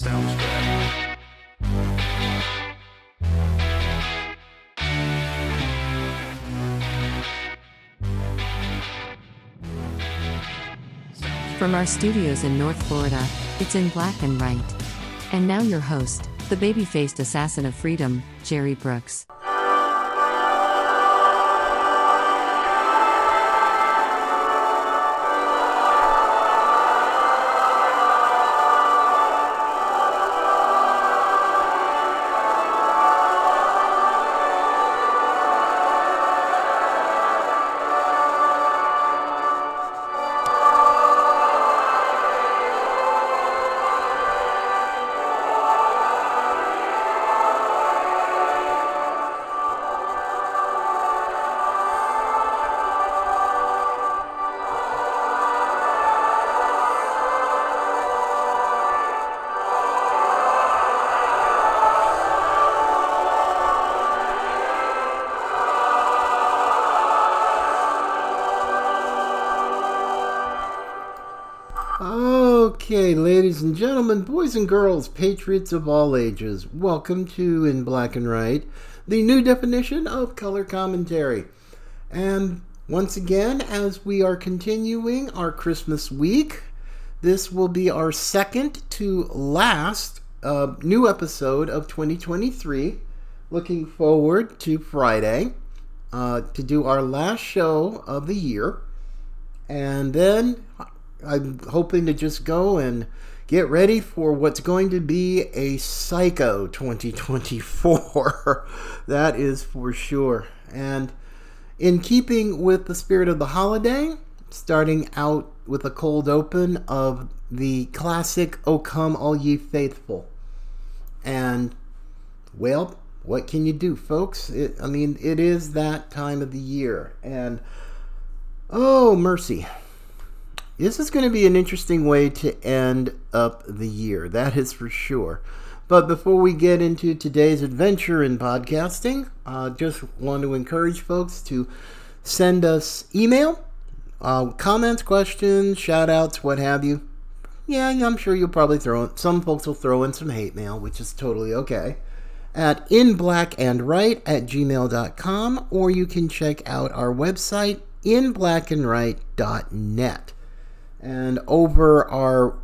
From our studios in North Florida, it's in black and white. And now your host, the baby faced assassin of freedom, Jerry Brooks. Okay, ladies and gentlemen, boys and girls, patriots of all ages, welcome to In Black and White, the new definition of color commentary. And once again, as we are continuing our Christmas week, this will be our second to last uh, new episode of 2023. Looking forward to Friday uh, to do our last show of the year. And then I'm hoping to just go and get ready for what's going to be a psycho 2024. that is for sure. And in keeping with the spirit of the holiday, starting out with a cold open of the classic O Come All Ye Faithful. And, well, what can you do, folks? It, I mean, it is that time of the year. And, oh, mercy this is going to be an interesting way to end up the year, that is for sure. But before we get into today's adventure in podcasting, I uh, just want to encourage folks to send us email, uh, comments, questions, shout outs, what have you. Yeah, I'm sure you'll probably throw in, some folks will throw in some hate mail, which is totally okay. At inblackandwhite at gmail.com, or you can check out our website, inblackandwhite.net. And over our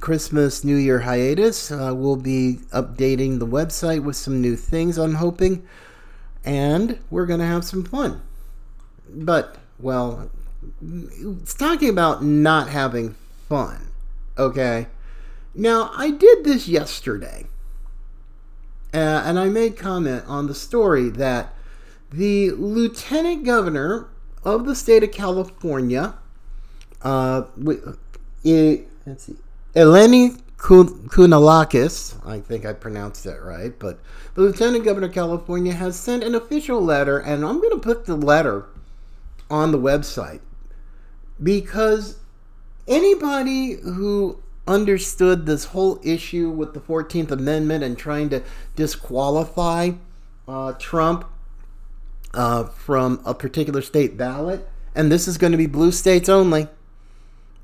Christmas New Year hiatus, uh, we'll be updating the website with some new things, I'm hoping. And we're going to have some fun. But, well, it's talking about not having fun, okay? Now, I did this yesterday. Uh, and I made comment on the story that the lieutenant governor of the state of California, uh, it, let's see, Eleni Kounalakis, I think I pronounced that right, but the Lieutenant Governor of California has sent an official letter, and I'm going to put the letter on the website because anybody who understood this whole issue with the 14th Amendment and trying to disqualify uh, Trump uh, from a particular state ballot, and this is going to be blue states only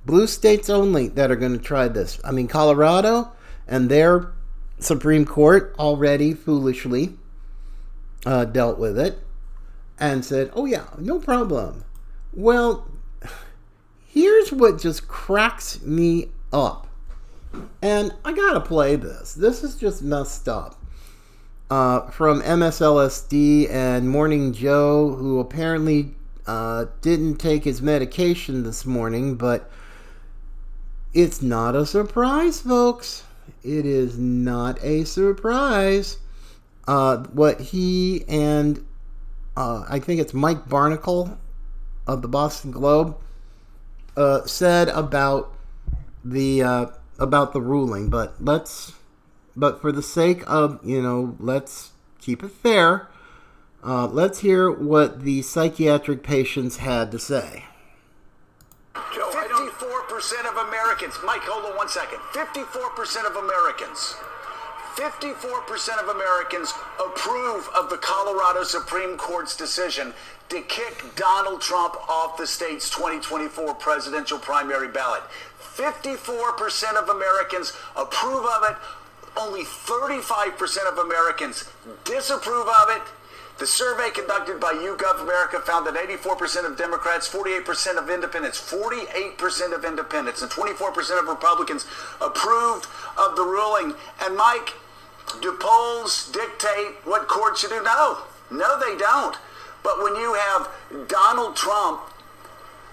blue states only that are going to try this. I mean, Colorado and their Supreme Court already foolishly uh, dealt with it and said, oh, yeah, no problem. Well, here's what just cracks me up. And I gotta play this. This is just messed up. Uh, from MSLSD and Morning Joe, who apparently uh, didn't take his medication this morning, but it's not a surprise, folks. It is not a surprise. Uh, what he and uh, I think it's Mike Barnicle of the Boston Globe uh, said about the uh, about the ruling. But let's, but for the sake of you know, let's keep it fair. Uh, let's hear what the psychiatric patients had to say. 54% of Americans, Mike, hold on one second. 54% of Americans, 54% of Americans approve of the Colorado Supreme Court's decision to kick Donald Trump off the state's 2024 presidential primary ballot. 54% of Americans approve of it. Only 35% of Americans disapprove of it. The survey conducted by YouGov America found that 84% of Democrats, 48% of independents, 48% of independents, and 24% of Republicans approved of the ruling. And Mike, do polls dictate what courts should do? No. No, they don't. But when you have Donald Trump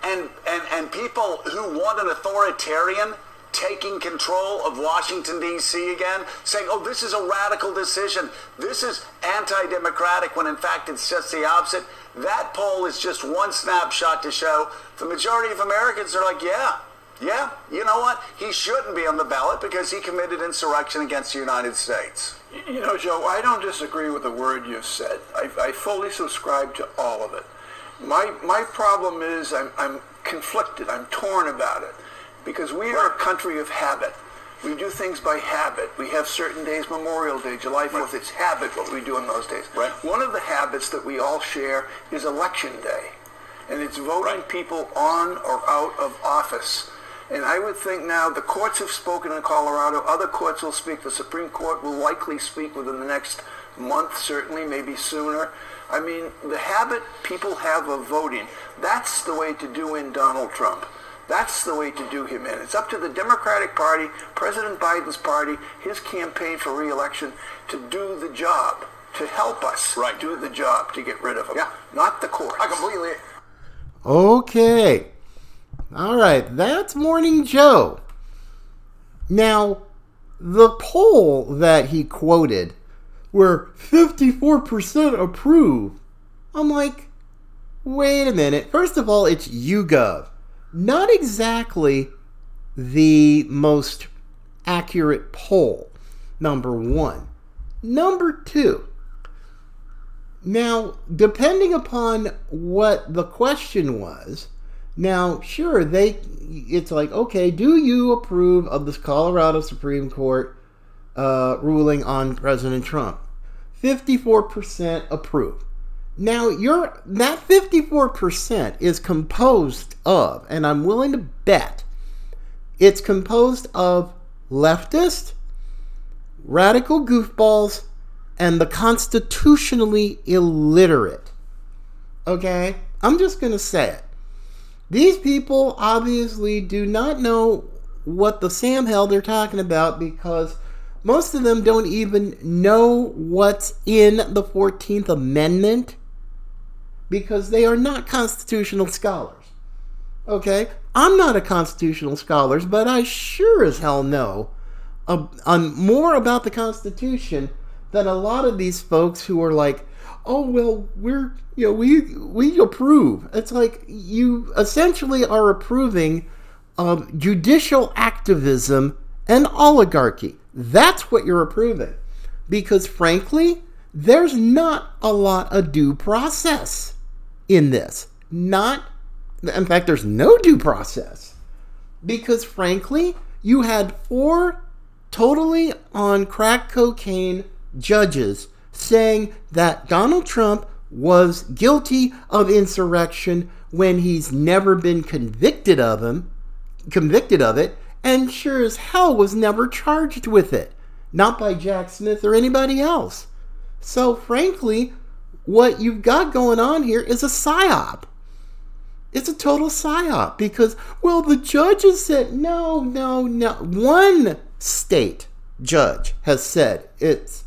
and, and, and people who want an authoritarian taking control of Washington, D.C. again, saying, oh, this is a radical decision. This is anti democratic, when in fact it's just the opposite. That poll is just one snapshot to show the majority of Americans are like, yeah, yeah, you know what? He shouldn't be on the ballot because he committed insurrection against the United States. You know, Joe, I don't disagree with the word you said. I, I fully subscribe to all of it. My, my problem is I'm, I'm conflicted. I'm torn about it because we are a country of habit. We do things by habit. We have certain days, Memorial Day, July 4th. Right. It's habit what we do on those days. Right. One of the habits that we all share is election day. And it's voting right. people on or out of office. And I would think now the courts have spoken in Colorado. Other courts will speak. The Supreme Court will likely speak within the next month, certainly, maybe sooner. I mean, the habit people have of voting, that's the way to do in Donald Trump. That's the way to do him in. It's up to the Democratic Party, President Biden's party, his campaign for reelection to do the job, to help us right. do the job to get rid of him. Yeah. Not the courts. I completely. Okay. All right. That's Morning Joe. Now, the poll that he quoted where 54% approve. I'm like, wait a minute. First of all, it's YouGov not exactly the most accurate poll, number one. Number two, now, depending upon what the question was, now, sure, they it's like, okay, do you approve of this Colorado Supreme Court uh, ruling on President Trump? 54% approve. Now, you're, that 54% is composed of, and I'm willing to bet, it's composed of leftist, radical goofballs, and the constitutionally illiterate. Okay? I'm just going to say it. These people obviously do not know what the Sam hell they're talking about because most of them don't even know what's in the 14th Amendment because they are not constitutional scholars. Okay? I'm not a constitutional scholar, but I sure as hell know a, a, more about the Constitution than a lot of these folks who are like, oh well, we're you know we we approve. It's like you essentially are approving of judicial activism and oligarchy. That's what you're approving, because frankly, there's not a lot of due process in this. Not, in fact, there's no due process. Because frankly, you had four totally on crack cocaine judges saying that Donald Trump was guilty of insurrection when he's never been convicted of him, convicted of it, and sure as hell was never charged with it, not by Jack Smith or anybody else. So frankly, what you've got going on here is a psyop. It's a total psyop because, well, the judges said, no, no, no. One state judge has said it's,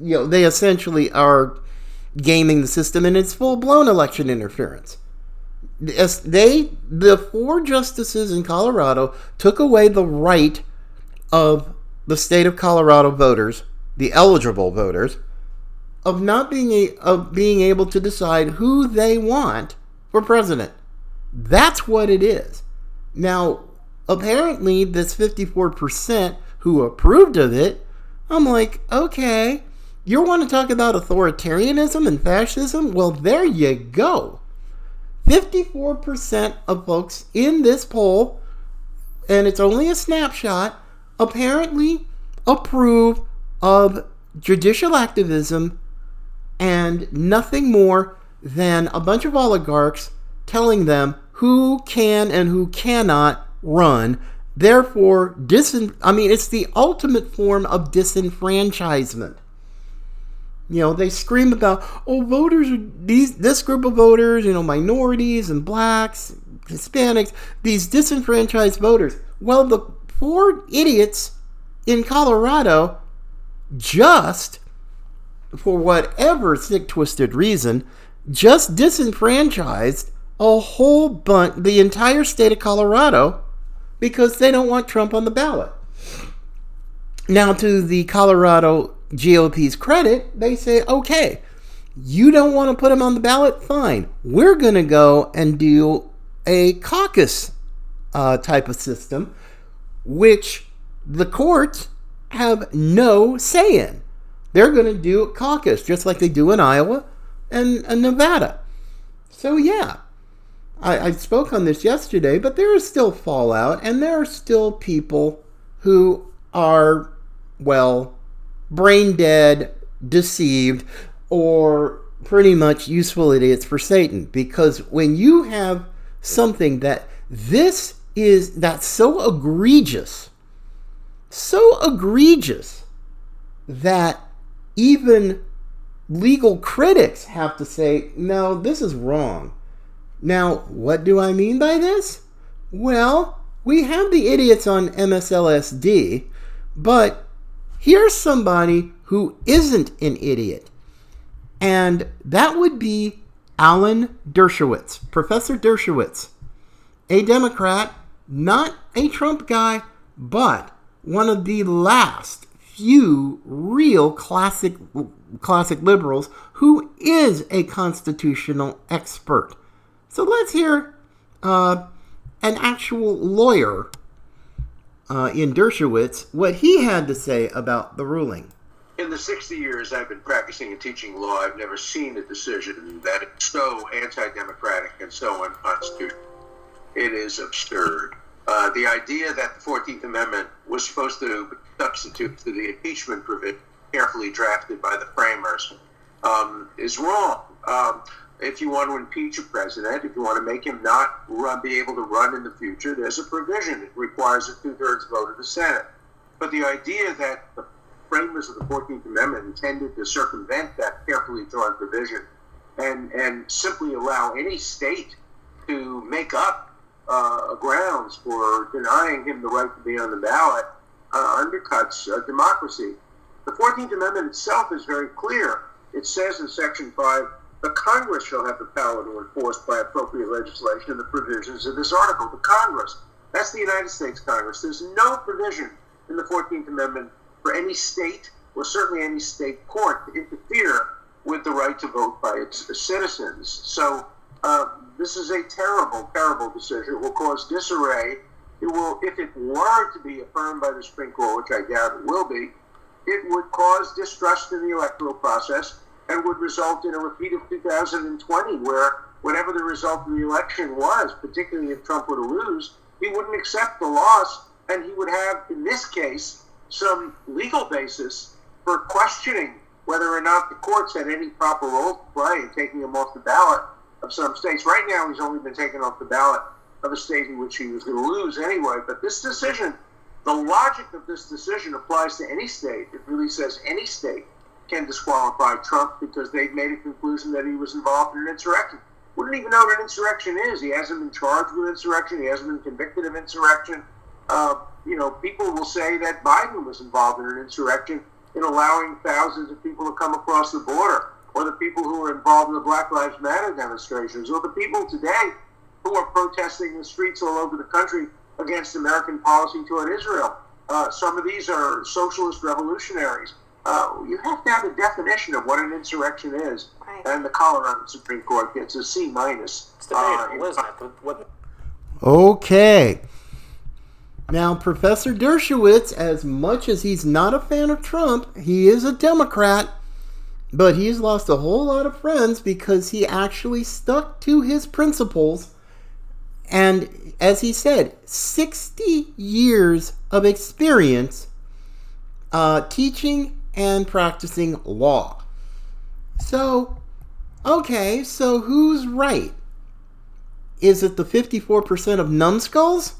you know, they essentially are gaming the system and it's full blown election interference. As they, the four justices in Colorado took away the right of the state of Colorado voters, the eligible voters, of not being a, of being able to decide who they want for president. That's what it is. Now, apparently, this 54% who approved of it, I'm like, okay, you want to talk about authoritarianism and fascism? Well, there you go. 54% of folks in this poll, and it's only a snapshot, apparently approve of judicial activism and nothing more than a bunch of oligarchs telling them who can and who cannot run Therefore, disin- I mean, it's the ultimate form of disenfranchisement. You know, they scream about, oh, voters, these this group of voters, you know, minorities and blacks, Hispanics, these disenfranchised voters. Well, the poor idiots in Colorado just, for whatever sick, twisted reason, just disenfranchised a whole bunch, the entire state of Colorado, because they don't want Trump on the ballot. Now, to the Colorado GOP's credit, they say, okay, you don't want to put him on the ballot? Fine. We're going to go and do a caucus uh, type of system, which the courts have no say in. They're going to do a caucus, just like they do in Iowa and, and Nevada. So, yeah, I, I spoke on this yesterday, but there is still fallout, and there are still people who are, well, brain dead, deceived, or pretty much useful idiots for Satan. Because when you have something that this is that's so egregious, so egregious that even legal critics have to say, no, this is wrong. Now, what do I mean by this? Well, we have the idiots on MSLSD, but here's somebody who isn't an idiot. And that would be Alan Dershowitz, Professor Dershowitz, a Democrat, not a Trump guy, but one of the last few real classic classic liberals who is a constitutional expert. So let's hear uh, an actual lawyer uh, in Dershowitz what he had to say about the ruling. In the 60 years I've been practicing and teaching law, I've never seen a decision that is so anti democratic and so unconstitutional. It is absurd. Uh, the idea that the 14th Amendment was supposed to substitute to the impeachment provision carefully drafted by the framers um, is wrong. Um, if you want to impeach a president, if you want to make him not run, be able to run in the future, there's a provision. It requires a two-thirds vote of the Senate. But the idea that the framers of the 14th Amendment intended to circumvent that carefully drawn provision and, and simply allow any state to make up uh, grounds for denying him the right to be on the ballot uh, undercuts uh, democracy. The 14th Amendment itself is very clear. It says in Section 5 the Congress shall have the power to enforce by appropriate legislation the provisions of this article. The Congress. That's the United States Congress. There's no provision in the 14th Amendment for any state, or certainly any state court, to interfere with the right to vote by its citizens. So uh, this is a terrible, terrible decision. It will cause disarray. It will, if it were to be affirmed by the Supreme Court, which I doubt it will be, it would cause distrust in the electoral process and would result in a repeat of 2020, where whatever the result of the election was, particularly if Trump were to lose, he wouldn't accept the loss, and he would have, in this case, some legal basis for questioning whether or not the courts had any proper role to play in taking him off the ballot of some states. Right now, he's only been taken off the ballot of a state in which he was going to lose anyway. But this decision, the logic of this decision applies to any state. It really says any state can disqualify Trump because they've made a conclusion that he was involved in an insurrection. Wouldn't even know what an insurrection is. He hasn't been charged with insurrection. He hasn't been convicted of insurrection. Uh, you know, people will say that Biden was involved in an insurrection in allowing thousands of people to come across the border, or the people who were involved in the Black Lives Matter demonstrations, or the people today who are protesting in the streets all over the country against American policy toward Israel. Uh, some of these are socialist revolutionaries uh, you have to have a definition of what an insurrection is. Right. And the Colorado Supreme Court gets a C minus. Uh, isn't it? What... Okay. Now, Professor Dershowitz, as much as he's not a fan of Trump, he is a Democrat, but he's lost a whole lot of friends because he actually stuck to his principles. And as he said, 60 years of experience uh, teaching and practicing law. So, okay, so who's right? Is it the 54% of numbskulls?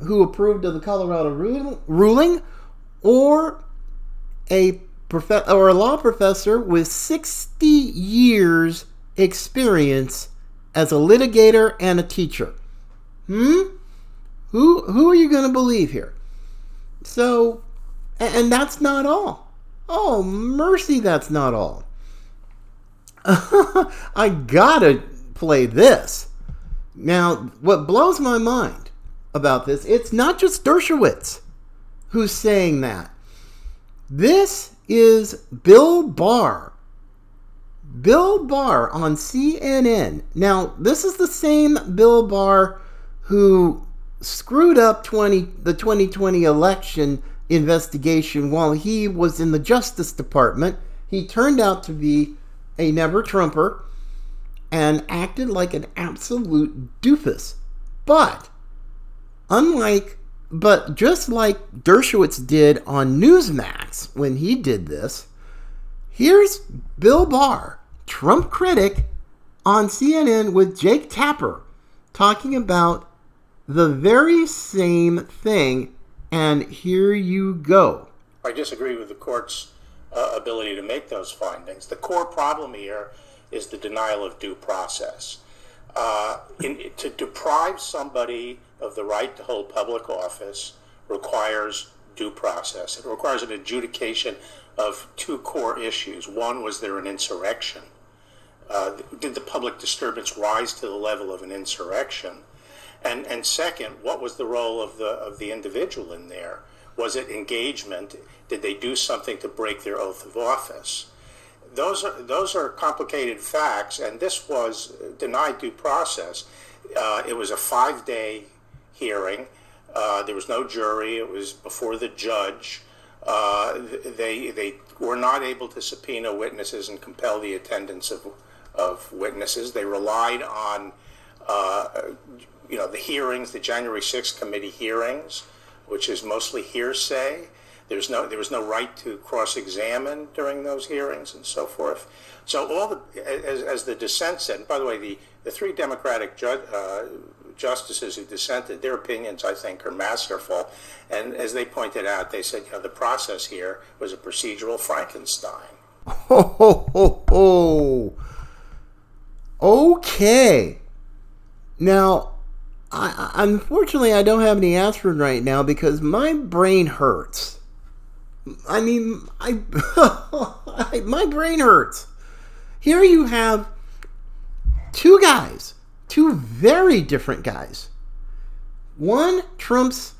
who approved of the Colorado ruling, or a prof- or a law professor with 60 years experience as a litigator and a teacher. Hmm? Who who are you going to believe here? So and that's not all. Oh, mercy, that's not all. I gotta play this. Now, what blows my mind about this, it's not just Dershowitz who's saying that. This is Bill Barr. Bill Barr on CNN. Now, this is the same Bill Barr who screwed up 20 the 2020 election investigation while he was in the Justice Department. He turned out to be a never Trumper and acted like an absolute doofus. But, unlike, but just like Dershowitz did on Newsmax when he did this, here's Bill Barr, Trump critic, on CNN with Jake Tapper talking about the very same thing and here you go. I disagree with the court's uh, ability to make those findings. The core problem here is the denial of due process. Uh, in, to deprive somebody of the right to hold public office requires due process. It requires an adjudication of two core issues. One, was there an insurrection? Uh, did the public disturbance rise to the level of an insurrection? And, and second, what was the role of the, of the individual in there? Was it engagement? Did they do something to break their oath of office? Those are, those are complicated facts, and this was denied due process. Uh, it was a five day hearing. Uh, there was no jury. It was before the judge. Uh, they, they were not able to subpoena witnesses and compel the attendance of, of witnesses. They relied on uh, you know, the hearings, the January 6th committee hearings, which is mostly hearsay. There's no, there was no right to cross-examine during those hearings and so forth. So all the, as, as the dissent said, and by the way, the, the three Democratic ju- uh, justices who dissented, their opinions, I think, are masterful. And as they pointed out, they said, you know, the process here was a procedural Frankenstein. Ho, ho, ho, ho. Okay. Now, I, unfortunately, I don't have any aspirin right now because my brain hurts. I mean, I, I my brain hurts. Here you have two guys, two very different guys. One Trump's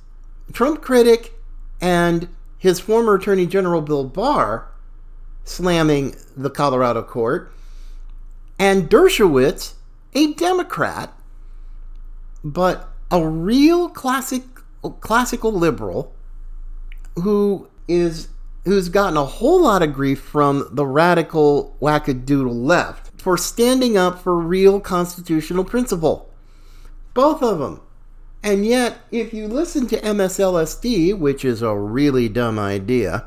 Trump critic and his former Attorney General Bill Barr slamming the Colorado court, and Dershowitz, a Democrat but a real classic classical liberal who is who's gotten a whole lot of grief from the radical wackadoodle left for standing up for real constitutional principle. Both of them. And yet, if you listen to MSLSD, which is a really dumb idea,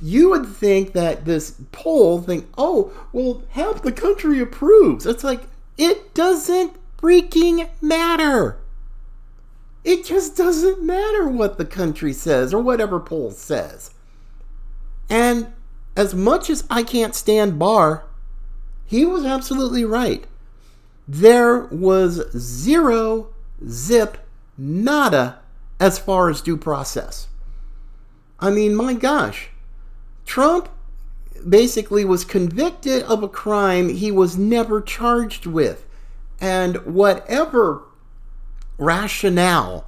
you would think that this poll think, oh, well, half the country approves. It's like, it doesn't freaking matter. It just doesn't matter what the country says or whatever poll says. And as much as I can't stand Barr, he was absolutely right. There was zero, zip, nada as far as due process. I mean, my gosh. Trump basically was convicted of a crime he was never charged with. And whatever rationale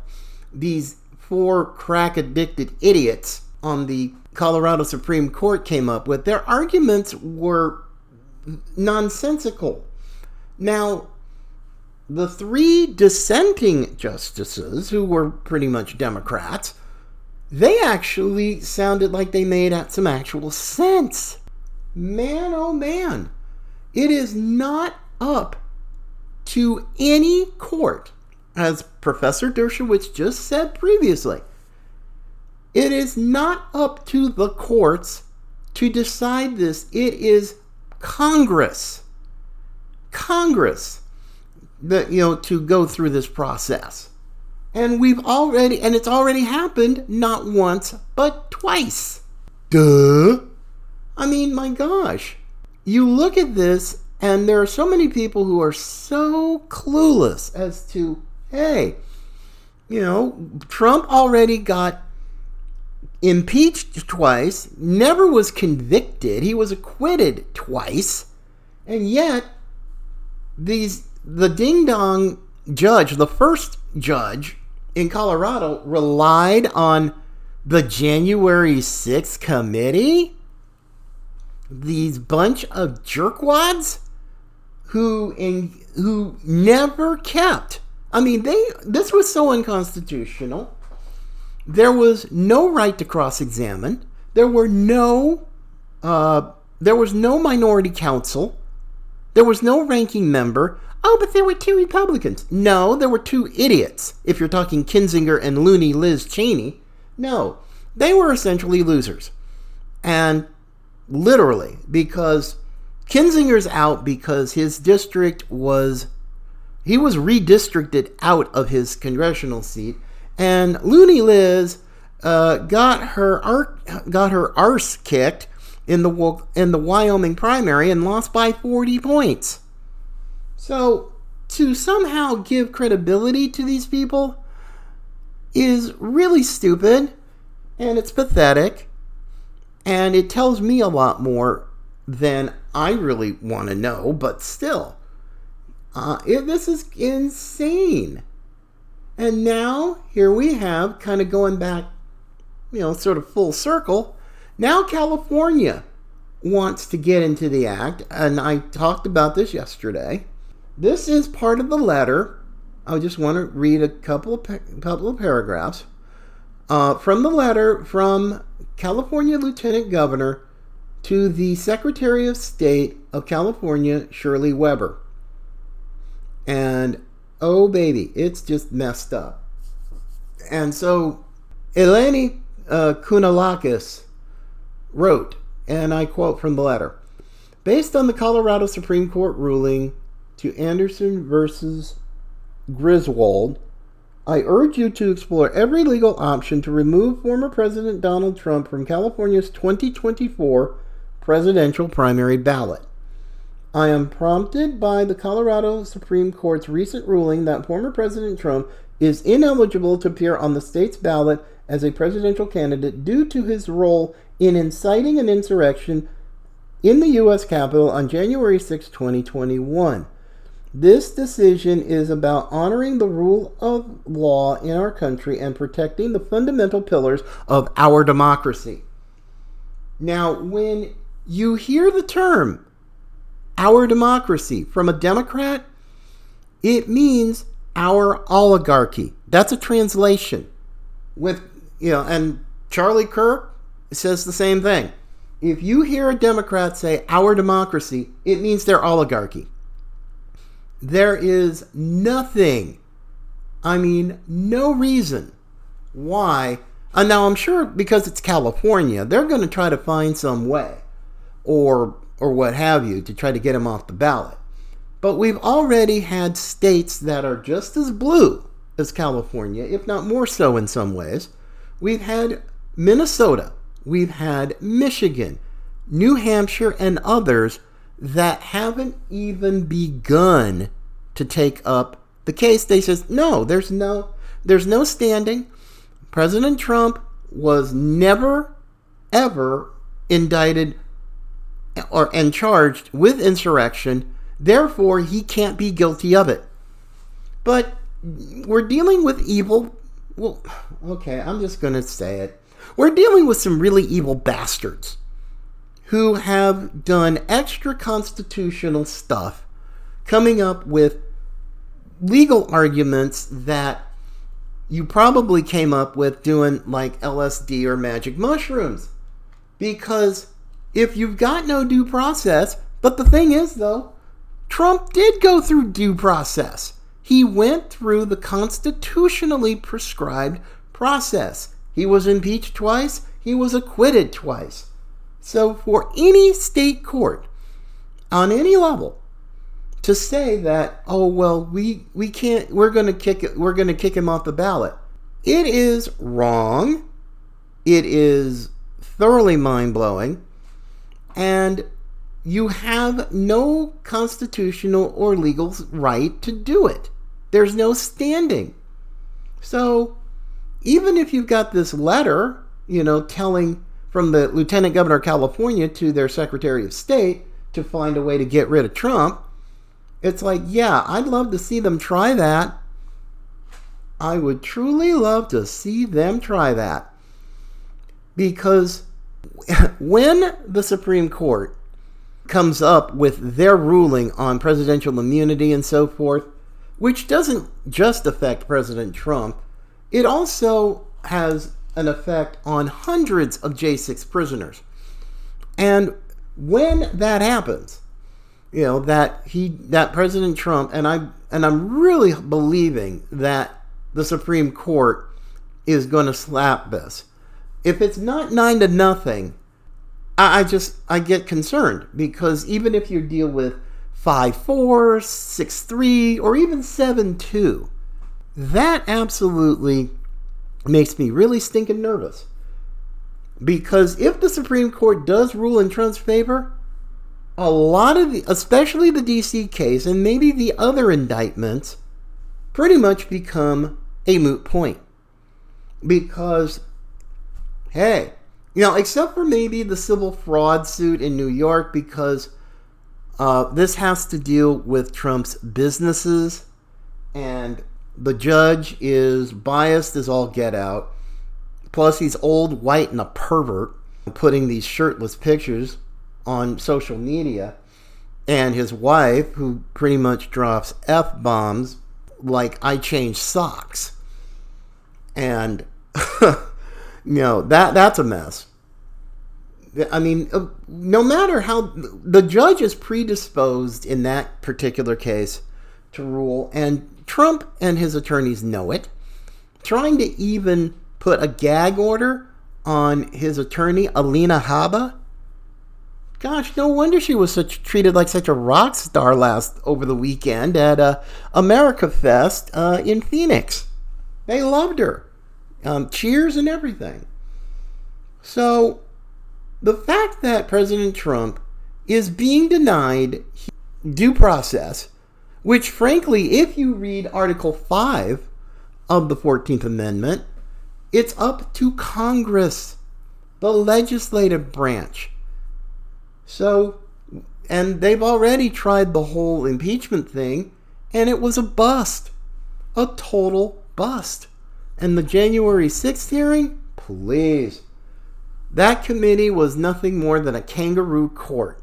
these four crack addicted idiots on the Colorado Supreme Court came up with, their arguments were nonsensical. Now, the three dissenting justices, who were pretty much Democrats, they actually sounded like they made some actual sense. Man, oh man, it is not up to any court, as Professor Dershowitz just said previously. It is not up to the courts to decide this. It is Congress. Congress that you know to go through this process. And we've already, and it's already happened not once, but twice. Duh. I mean, my gosh. You look at this, and there are so many people who are so clueless as to, hey, you know, Trump already got impeached twice, never was convicted, he was acquitted twice, and yet these the ding dong judge, the first judge in Colorado relied on the January 6th committee? These bunch of jerkwads who in, who never kept. I mean, they this was so unconstitutional. There was no right to cross-examine. There were no uh, there was no minority counsel. There was no ranking member. Oh, but there were two Republicans. No, there were two idiots. If you're talking Kinzinger and loony Liz Cheney, no, they were essentially losers. And literally, because Kinzinger's out because his district was he was redistricted out of his congressional seat, and Looney Liz uh, got her got her arse kicked in the in the Wyoming primary and lost by 40 points. So, to somehow give credibility to these people is really stupid and it's pathetic and it tells me a lot more than I really want to know, but still, uh, it, this is insane. And now, here we have, kind of going back, you know, sort of full circle. Now, California wants to get into the act, and I talked about this yesterday. This is part of the letter. I just want to read a couple of couple of paragraphs uh, from the letter from California Lieutenant Governor to the Secretary of State of California, Shirley Weber. And oh baby, it's just messed up. And so Eleni uh, wrote, and I quote from the letter Based on the Colorado Supreme Court ruling to Anderson versus Griswold, I urge you to explore every legal option to remove former President Donald Trump from California's 2024 presidential primary ballot. I am prompted by the Colorado Supreme Court's recent ruling that former President Trump is ineligible to appear on the state's ballot as a presidential candidate due to his role in inciting an insurrection in the U.S. Capitol on January 6, 2021. This decision is about honoring the rule of law in our country and protecting the fundamental pillars of our democracy. Now, when you hear the term our democracy from a Democrat, it means our oligarchy. That's a translation. With, you know, and Charlie Kirk says the same thing. If you hear a Democrat say our democracy, it means their oligarchy. There is nothing, I mean, no reason why. And now I'm sure because it's California, they're going to try to find some way or or what have you to try to get him off the ballot. But we've already had states that are just as blue as California, if not more so in some ways. We've had Minnesota, we've had Michigan, New Hampshire, and others that haven't even begun to take up the case. They says no, there's no there's no standing. President Trump was never ever indicted or and charged with insurrection. Therefore, he can't be guilty of it. But we're dealing with evil. Well, okay, I'm just going to say it. We're dealing with some really evil bastards who have done extra constitutional stuff, coming up with legal arguments that you probably came up with doing like LSD or magic mushrooms. Because if you've got no due process, but the thing is, though, Trump did go through due process. He went through the constitutionally prescribed process. He was impeached twice, he was acquitted twice. So, for any state court on any level to say that oh well we we can't we're going to kick it we're going to kick him off the ballot. It is wrong. It is thoroughly mind-blowing and you have no constitutional or legal right to do it. There's no standing. So, even if you've got this letter, you know, telling from the Lieutenant Governor of California to their Secretary of State to find a way to get rid of Trump, it's like, yeah, I'd love to see them try that. I would truly love to see them try that. Because when the Supreme Court comes up with their ruling on presidential immunity and so forth, which doesn't just affect President Trump, it also has an effect on hundreds of J6 prisoners. And when that happens, you know, that he that President Trump and I and I'm really believing that the Supreme Court is going to slap this. If it's not 9 to nothing, I, I just I get concerned because even if you deal with five four, six three, or even seven two, that absolutely makes me really stinking nervous. Because if the Supreme Court does rule in Trump's favor, a lot of the, especially the DC case and maybe the other indictments, pretty much become a moot point. Because, hey, you know, except for maybe the civil fraud suit in New York, because uh, this has to deal with Trump's businesses, and the judge is biased as all get out. Plus, he's old, white, and a pervert, putting these shirtless pictures on social media. And his wife, who pretty much drops F bombs like I change socks. And, you know, that, that's a mess. I mean, uh, no matter how the judge is predisposed in that particular case to rule, and Trump and his attorneys know it, trying to even put a gag order on his attorney, Alina Habba. Gosh, no wonder she was such treated like such a rock star last over the weekend at uh, America Fest uh, in Phoenix. They loved her, um, cheers and everything. So the fact that President Trump is being denied due process, which, frankly, if you read Article 5 of the 14th Amendment, it's up to Congress, the legislative branch. So, and they've already tried the whole impeachment thing, and it was a bust. A total bust. And the January 6th hearing? Please. That committee was nothing more than a kangaroo court.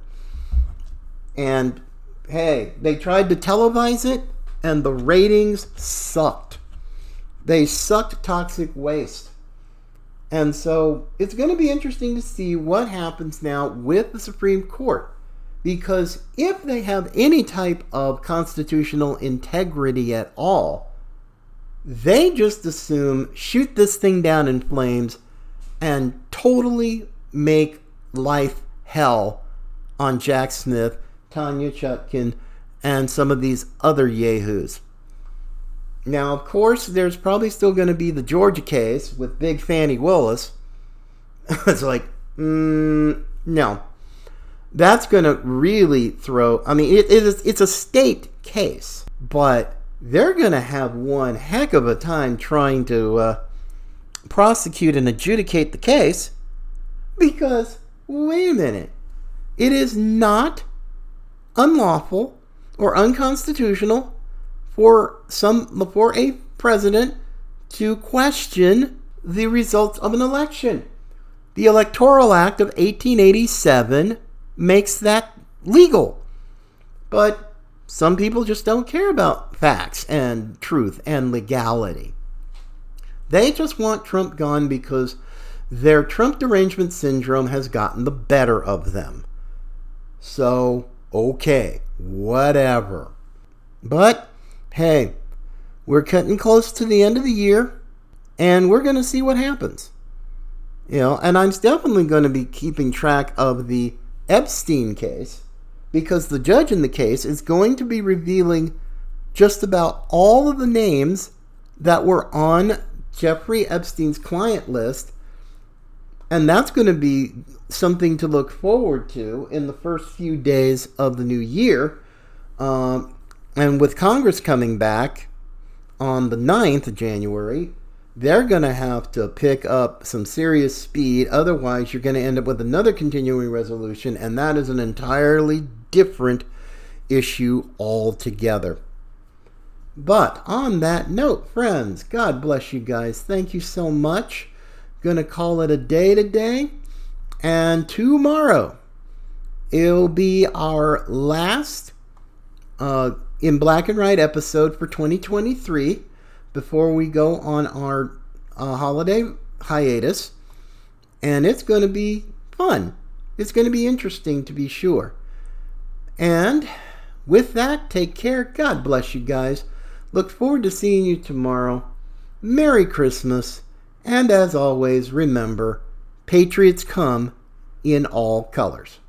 And hey, they tried to televise it, and the ratings sucked. They sucked toxic waste. And so it's going to be interesting to see what happens now with the Supreme Court. Because if they have any type of constitutional integrity at all, they just assume shoot this thing down in flames and totally make life hell on Jack Smith, Tanya Chutkan, and some of these other yahoos. Now, of course, there's probably still going to be the Georgia case with Big Fani Willis. it's like, mm, no. That's going to really throw. I mean, it, it is, it's a state case, but they're going to have one heck of a time trying to uh, prosecute and adjudicate the case because, wait a minute, it is not unlawful or unconstitutional for some for a president to question the results of an election. The Electoral Act of 1887 makes that legal. But some people just don't care about facts and truth and legality. They just want Trump gone because their Trump derangement syndrome has gotten the better of them. So, okay, whatever. But, hey, we're cutting close to the end of the year, and we're going to see what happens. You know, and I'm definitely going to be keeping track of the Epstein case because the judge in the case is going to be revealing just about all of the names that were on Jeffrey Epstein's client list. And that's going to be something to look forward to in the first few days of the new year. Um, and with Congress coming back on the 9th of January, they're going to have to pick up some serious speed. Otherwise, you're going to end up with another continuing resolution, and that is an entirely different issue altogether. But on that note, friends, God bless you guys. Thank you so much. Gonna call it a day today. And tomorrow, it'll be our last uh, in black and right episode for 2023 before we go on our uh, holiday hiatus. And it's going to be fun. It's going to be interesting to be sure. And with that, take care. God bless you guys. Look forward to seeing you tomorrow. Merry Christmas. And as always, remember Patriots come in all colors.